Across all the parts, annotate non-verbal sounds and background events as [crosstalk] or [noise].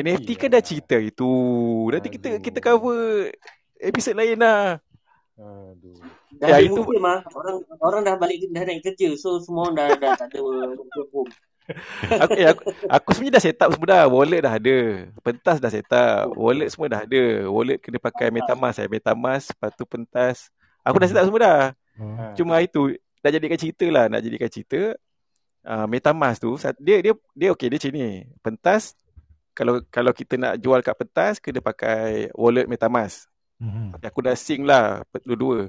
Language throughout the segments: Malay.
NFT kan dah cerita itu. Nanti kita kita cover episod lain lah. Aduh. Dah Ya, itu- musim ah. Orang orang dah balik dah naik kerja. So semua orang dah dah tak ada. [laughs] Aku, eh, aku, aku sebenarnya dah set up semua dah. Wallet dah ada. Pentas dah set up. Wallet semua dah ada. Wallet kena pakai MetaMask eh. MetaMask, lepas tu pentas. Aku dah set up semua dah. Ha. Cuma itu dah jadikan cerita lah. Nak jadikan cerita. Uh, MetaMask tu dia dia dia okey dia macam ni. Pentas kalau kalau kita nak jual kat pentas kena pakai wallet MetaMask. Mhm. Aku dah sync lah dua-dua.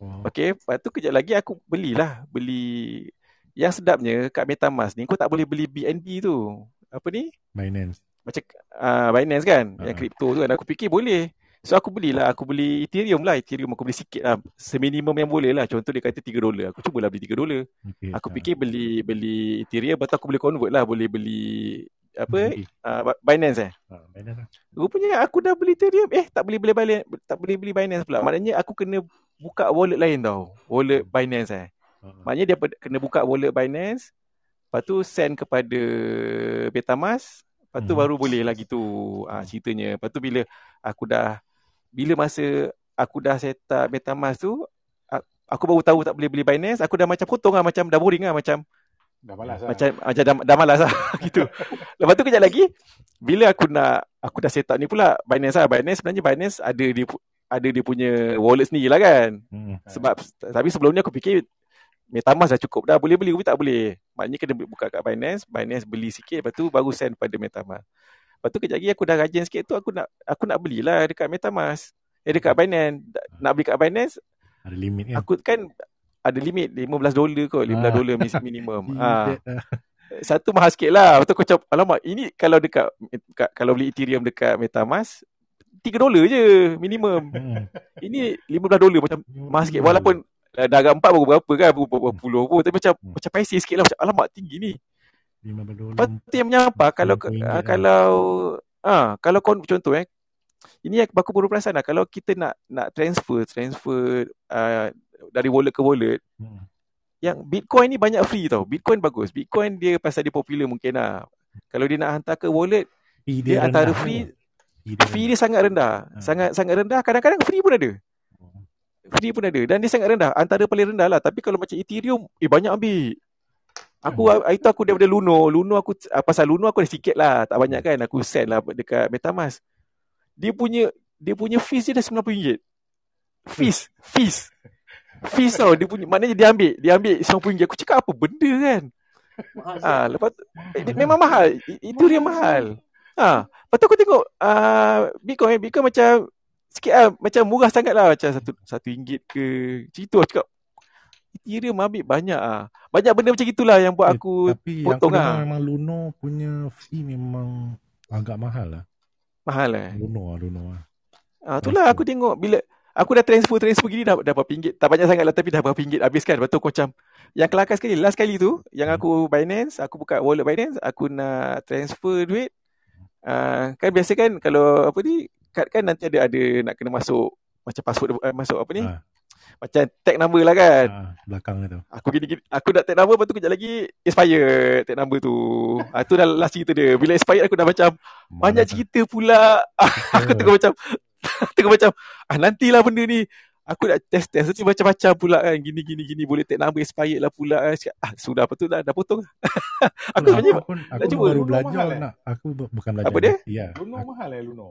Oh. Okey, lepas tu kejap lagi aku belilah. Beli yang sedapnya kat MetaMask ni kau tak boleh beli BNB tu. Apa ni? Binance. Macam uh, Binance kan, yang Ha. kripto tu kan. Aku fikir boleh. So aku belilah, aku beli Ethereum lah. Ethereum aku beli sikit lah. Seminimum yang boleh lah. Contoh dia kata 3 dolar. Aku cubalah beli 3 dolar. Okay. Aku Ah. fikir beli beli Ethereum, lepas tu aku boleh convert lah. Boleh beli apa? Okay. Uh, Binance eh. Ah, Binance lah. Rupanya aku dah beli Ethereum. Eh, tak boleh beli Binance, tak boleh beli Binance pula. Maknanya aku kena buka wallet lain tau. Wallet Binance eh. Ah. Maknanya dia kena buka wallet Binance. Lepas tu send kepada Betamask. Lepas tu Hmm. baru boleh lah gitu ah, ceritanya. Lepas tu bila aku dah, bila masa aku dah set up Betamask tu, aku baru tahu tak boleh beli Binance, aku dah macam potong lah, macam dah boring lah, macam Dah malas lah. macam macam dah, dah malas lah [laughs] gitu. Lepas tu kejap lagi bila aku nak aku dah set up ni pula Binance lah. Binance sebenarnya Binance ada dia ada dia punya wallet sendiri lah kan. Hmm. Sebab tapi sebelum ni aku fikir MetaMask dah cukup dah boleh beli tapi tak boleh. Maknanya kena buka kat Binance, Binance beli sikit lepas tu baru send pada MetaMask. Lepas tu kejap lagi aku dah rajin sikit tu aku nak aku nak belilah dekat MetaMask. Eh dekat Binance. Da- Nak beli kat Binance Ada limit kan? aku kan ada limit 15 dolar kot, 15 Ah. dolar minimum. [laughs] Ah. Satu mahal sikit lah. Lepas tu aku macam, alamak, ini kalau dekat, dekat kalau beli Ethereum dekat MetaMask, 3 dolar je minimum. Hmm. Ini 15 dolar macam mahal sikit. Walaupun uh, dah agak 4 baru berapa kan, baru berapa puluh pun. Tapi macam, Hmm. macam paisi sikit lah. Macam, alamak, tinggi ni. 15 dolar. Lepas tu yang menyapa, kalau, RM60 uh, kalau, ah kalau kau, contoh eh, ini aku baru perasan lah. Kalau kita nak nak transfer, transfer uh, dari wallet ke wallet, Hmm. yang Bitcoin ni banyak free tau. Bitcoin bagus. Bitcoin dia pasal dia popular mungkin lah. Kalau dia nak hantar ke wallet, Fee dia antara free. Fee dia fee dia sangat rendah. Ha. Sangat sangat rendah. Kadang-kadang free pun ada. rendah. Free pun ada. Dan dia sangat rendah. Antara paling rendah lah. Tapi kalau macam Ethereum, eh banyak ambil. Aku itu aku daripada Luno. Luno aku ah, pasal Luno aku ada sikit lah, tak banyak kan. Aku send lah dekat MetaMask. Dia punya dia punya fees dia dah RM90. Fees, fees. Fees tau dia punya maknanya dia ambil, dia ambil RM90. Aku cakap apa benda kan? Mahal Ah, lepas tu, eh, dia- memang mahal. Itu dia mahal. Ah, lepas tu aku tengok ah Bitcoin, Bitcoin macam sikit ah, macam murah sangat lah macam satu satu ringgit ke. Macam itu aku cakap. Ethereum ambil banyak ah. Banyak benda macam itulah yang buat Eh, aku Tapi yang aku potong dengar ah. memang Luno punya fee memang agak mahal lah. Mahal eh. Luno lah, Luno lah. Ah, itulah aku tengok bila aku dah transfer transfer gini dah dah berapa ringgit. Tak banyak sangat lah tapi dah berapa ringgit habiskan. Lepas tu aku macam yang kelakar sekali last kali tu yang aku Binance, aku buka wallet Binance, aku nak transfer duit. Ah, kan biasa kan kalau apa ni kad kan nanti ada ada nak kena masuk macam password uh, masuk apa ni? Ah. Macam tag number lah kan. Ah, belakang tu. Aku gini-gini aku nak tag number lepas tu kejap lagi expired tag number tu. Ah tu dah last cerita dia. Bila expired aku dah macam banyak Malas cerita pula. [laughs] aku tengok macam [laughs] tengok macam ah nantilah benda ni. Aku nak test test tu macam-macam pula kan gini gini gini boleh take number expired lah pula kan. Cakap, ah sudah apa tu dah dah potong. [laughs] aku Aku, sebenarnya aku pun, aku pun cuba. baru belajar mahal, eh? nak. Aku bu- bukan belajar. Apa dia? Ya. Luno Aku, mahal eh Luno.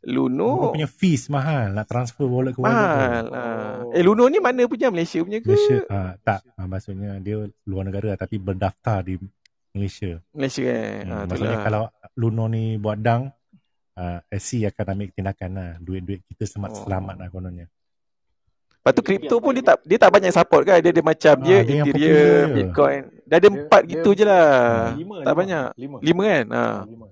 Luno Luno punya fees mahal. Nak transfer wallet ke wallet mahal. tu. Ah. Oh. Eh Luno ni mana punya Malaysia punya ke? Malaysia. Ah, tak. Ah, maksudnya dia luar negara tapi berdaftar di Malaysia. Malaysia eh. Hmm, Ah, maksudnya itulah. kalau Luno ni buat dang, Ah, eh, uh, SC akan ambil tindakan lah. Duit-duit kita selamat oh. selamat lah kononnya. Lepas tu kripto pun dia tak dia tak banyak support kan. Dia ada macam ah, dia, ha, dia Ethereum, dia. Bitcoin. Dia ada empat gitu dia, je lah. Ah, lima tak lima. banyak. Lima. lima kan? Ha. Lima.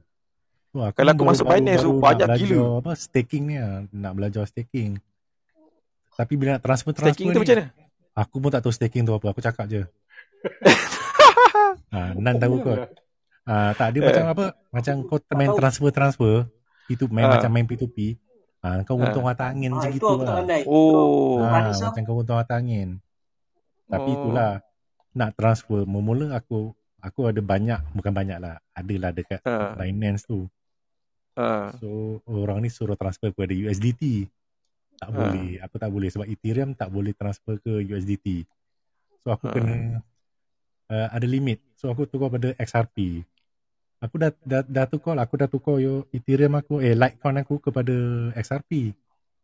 Wah, Kalau aku baru, masuk Binance tu banyak gila. Apa, staking ni Nak belajar staking. Tapi bila nak transfer-transfer Staking transfer tu macam mana? Aku pun tak tahu staking tu apa. Aku cakap je. ha, [laughs] Nan tahu kot. Ha, tak, dia eh. macam apa? Macam kau main transfer-transfer. P2P main uh. macam main P2P. Ha, ah, kau uh. untung ah. angin ha, macam itu gitu lah. Oh. Ha, Manis macam kau untung mata angin. Tapi oh. itulah. Nak transfer. memula aku aku ada banyak. Bukan banyak lah. Adalah dekat uh. Binance tu. Uh. So orang ni suruh transfer kepada USDT. Tak uh. boleh. Aku tak boleh. Sebab Ethereum tak boleh transfer ke USDT. So aku uh. kena uh, ada limit. So aku tukar pada XRP. Aku dah dah, dah tukar lah. Aku dah tukar yo Ethereum aku eh Litecoin aku kepada XRP.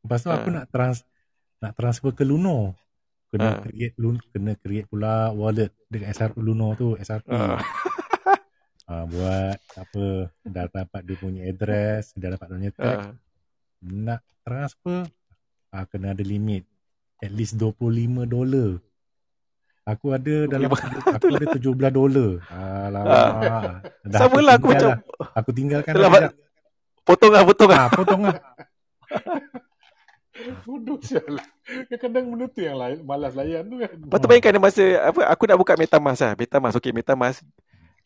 Lepas tu aku Ah. nak trans nak transfer ke Luno. Kena Ah. create Lun, kena create pula wallet dengan SR Luno tu XRP. Ah. [laughs] Ah, buat apa dah dapat dia punya address, dah dapat dia punya tag, Ah. nak transfer ah, kena ada limit at least 25 dolar. Aku ada dalam 25 [laughs] aku ada 17 dolar. Alamak. Dah Sama lah aku macam Aku tinggalkan sekejap. potong lah, potong lah. Ah, potong lah. [laughs] Bodoh sial. Kadang-kadang benda tu yang lain, malas layan tu kan. Lepas tu bayangkan masa apa aku nak buka MetaMask lah. MetaMask okey MetaMask.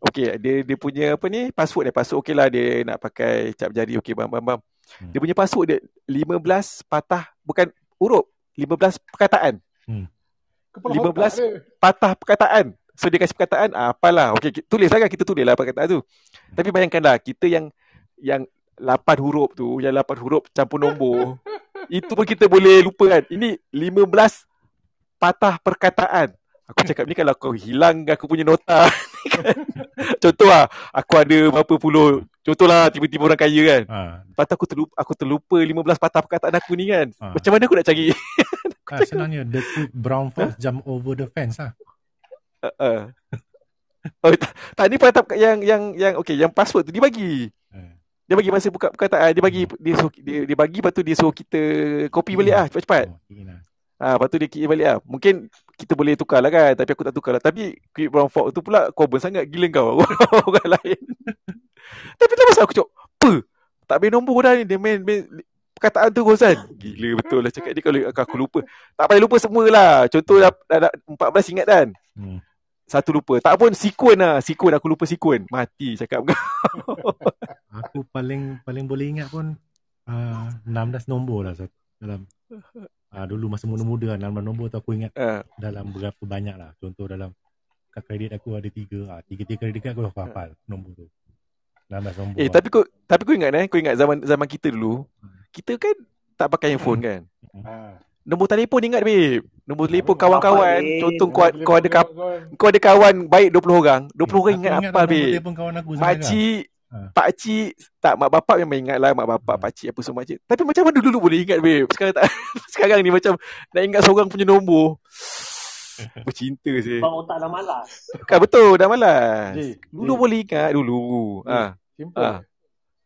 Okey dia dia punya apa ni password dia password okey lah dia nak pakai cap jari okey bam bam bam. Hmm. Dia punya password dia 15 patah bukan huruf 15 perkataan. Kepala 15 otak dia. Patah perkataan. So dia kasih perkataan ah, apalah. Okey tulis lah kan kita tulis lah perkataan tu. Tapi bayangkanlah kita yang yang 8 huruf tu, yang 8 huruf campur nombor. itu pun kita boleh lupa kan. Ini 15 patah perkataan. Aku cakap ni kalau kau hilang aku punya nota. [laughs] kan. Contoh lah, aku ada berapa puluh. Contoh lah tiba-tiba orang kaya kan. Ah, Lepas tu aku terlupa, aku terlupa 15 patah perkataan aku ni kan. Ah. Macam mana aku nak cari? [laughs] ah, senangnya the quick brown fox jump over the fence lah. Uh, uh. Oh, tak, tak ni patah yang yang yang okey, yang password tu dia bagi. Eh. Dia bagi masa buka perkataan, dia bagi dia suruh dia, dia bagi lepas tu dia suruh kita copy balik ah cepat-cepat. Oh. Ah, lepas tu dia kira balik ah. Mungkin kita boleh tukar lah kan, tapi aku tak tukar lah. Tapi Quick Brown Fox tu pula common sangat gila kau. [laughs] Orang lain. [laughs] tapi tak pasal aku cakap, apa? Tak main nombor dah ni, dia main, main perkataan tu Gozan. Gila betul lah cakap ni kalau aku lupa. Tak payah lupa semua lah. Contoh dah, dah, dah 14 ingat kan? Hmm. Satu lupa. Tak pun sikun lah. Sikun aku lupa sikun. Mati cakap kau. [laughs] Aku paling paling boleh ingat pun uh, 16 nombor lah Sat. dalam uh, dulu masa muda-muda lah, 16 nombor tu aku ingat Ah, dalam berapa banyak lah. Contoh dalam kad kredit aku ada tiga. Ah, tiga-tiga kredit kad aku aku hafal nombor tu. 16 nombor. Eh lah. tapi kau tapi kau ingat eh, kau ingat zaman zaman kita dulu. Kita kan tak pakai handphone kan. Ha. Nombor telefon ingat babe. Nombor telefon kawan-kawan. babe. Contoh kau kau ada kawan. kau ada kawan baik 20 orang. 20 orang Aku ingat apa nombor babe. telefon kawan aku Mak sebenarnya. cik, Ha. pak cik, tak mak bapak memang ingat lah mak bapak, Hmm. pak cik apa semua cik. Tapi macam mana dulu boleh ingat babe? Sekarang tak [laughs] sekarang ni macam nak ingat seorang punya nombor. [laughs] Bercinta sih. Sebab otak dah malas. [laughs] Kan betul dah malas. Dulu boleh ingat dulu. Ah, Simple. Ah.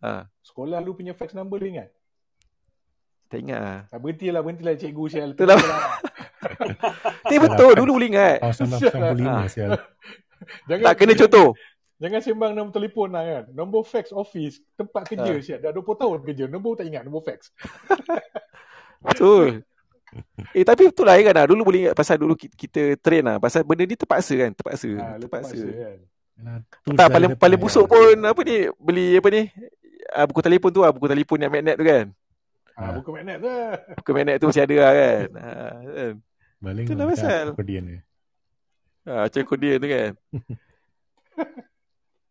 ah. Sekolah lu punya fax number ingat? Tak ingat ah. Tak berhentilah, berhentilah cikgu sial. Betul lah. Lah. [laughs] Tapi betul dulu boleh ingat. Tahun Ah. 1995 sial. Jangan, Tak kena contoh. Jangan sembang nombor telefon lah kan. Nombor fax office, tempat kerja Ah. sial. Dah 20 tahun kerja, nombor tak ingat, nombor fax. [laughs] Betul. Eh tapi betul lah kan lah. Dulu boleh ingat pasal dulu ki- kita train lah. Pasal benda ni terpaksa kan. Terpaksa. Ha, terpaksa. terpaksa kan. Tools Tak paling paling depan. busuk pun apa ni beli apa ni ah, buku telefon tu lah buku telefon yang magnet tu kan Ha, Ah. buku magnet tu [laughs] lah. buku magnet tu masih ada lah kan ah, kan Itulah macam pasal. accordion ni. ah, macam kodian tu kan [laughs]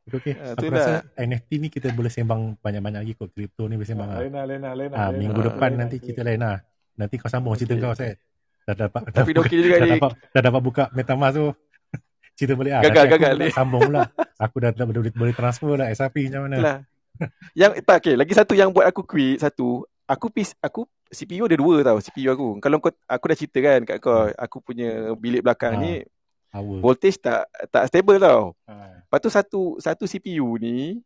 Okay, Ah, aku rasa lah. NFT ni kita boleh sembang banyak-banyak lagi kot. Kripto ni boleh sembang lah. Lena, Lena, Lena. Ah, Lena. minggu Ah, depan Lena, nanti Lena. cerita lain lah. Nanti kau sambung cerita Okey. kau saya. Dah dapat dah, tapi dia okey juga dah ni dapat dah dapat buka MetaMask tu. [laughs] cerita balik ah. Gagal, aku gagal ni. Sambung pula. Aku dah, dah boleh, boleh transfer lah SRP macam mana. Itulah. yang tak okay, lagi satu yang buat aku quit satu aku pis aku CPU ada dua tau CPU aku kalau kau aku dah cerita kan kat kau aku punya bilik belakang Ah. ni Hour. voltage tak tak stable tau Ha. Lepas tu satu satu CPU ni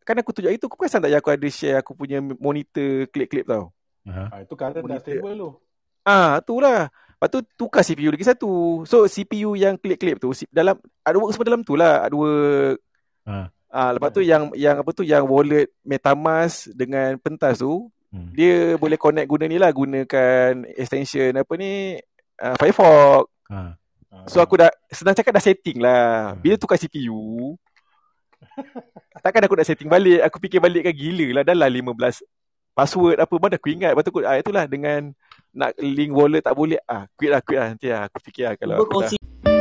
kan aku tunjuk itu aku perasan tak aku ada share aku punya monitor clip-clip tau. Ha. Ha, itu dah Monitor. stable tu. Ah, tu lah. Lepas tu tukar CPU lagi satu. So CPU yang clip-clip tu si- dalam artwork semua dalam tu lah artwork. Ha. Ah, lepas tu yang yang apa tu yang wallet MetaMask dengan pentas tu Hmm. dia boleh connect guna ni lah gunakan extension apa ni uh, Firefox. Ha. Ha. So aku dah senang cakap dah setting lah. Bila tukar CPU takkan aku nak setting balik. Aku fikir balik kan gila lah dah lah 15 password apa mana aku ingat. Lepas tu aku, ah, itulah dengan nak link wallet tak boleh. Ah, quit lah quit lah nanti lah. Aku fikir lah kalau aku dah